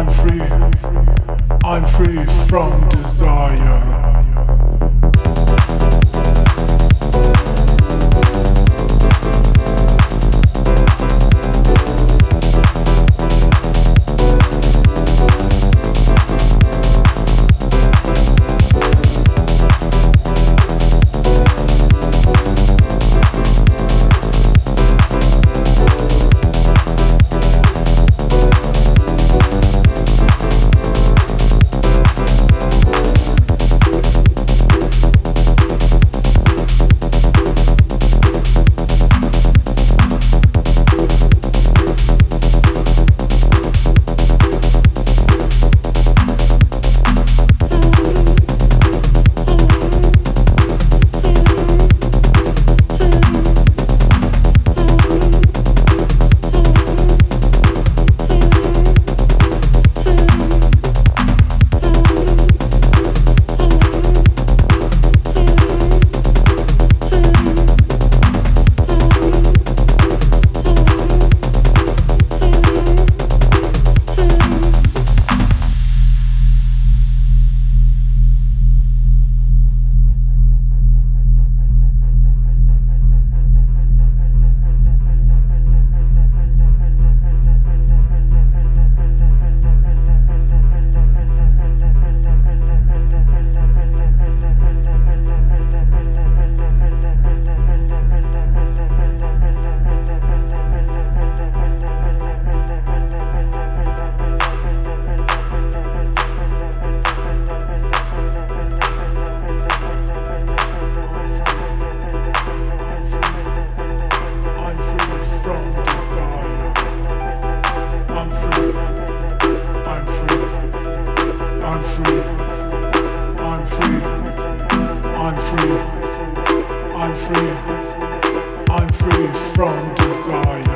I'm free, I'm free from desire. I'm free. I'm free. I'm free from desire.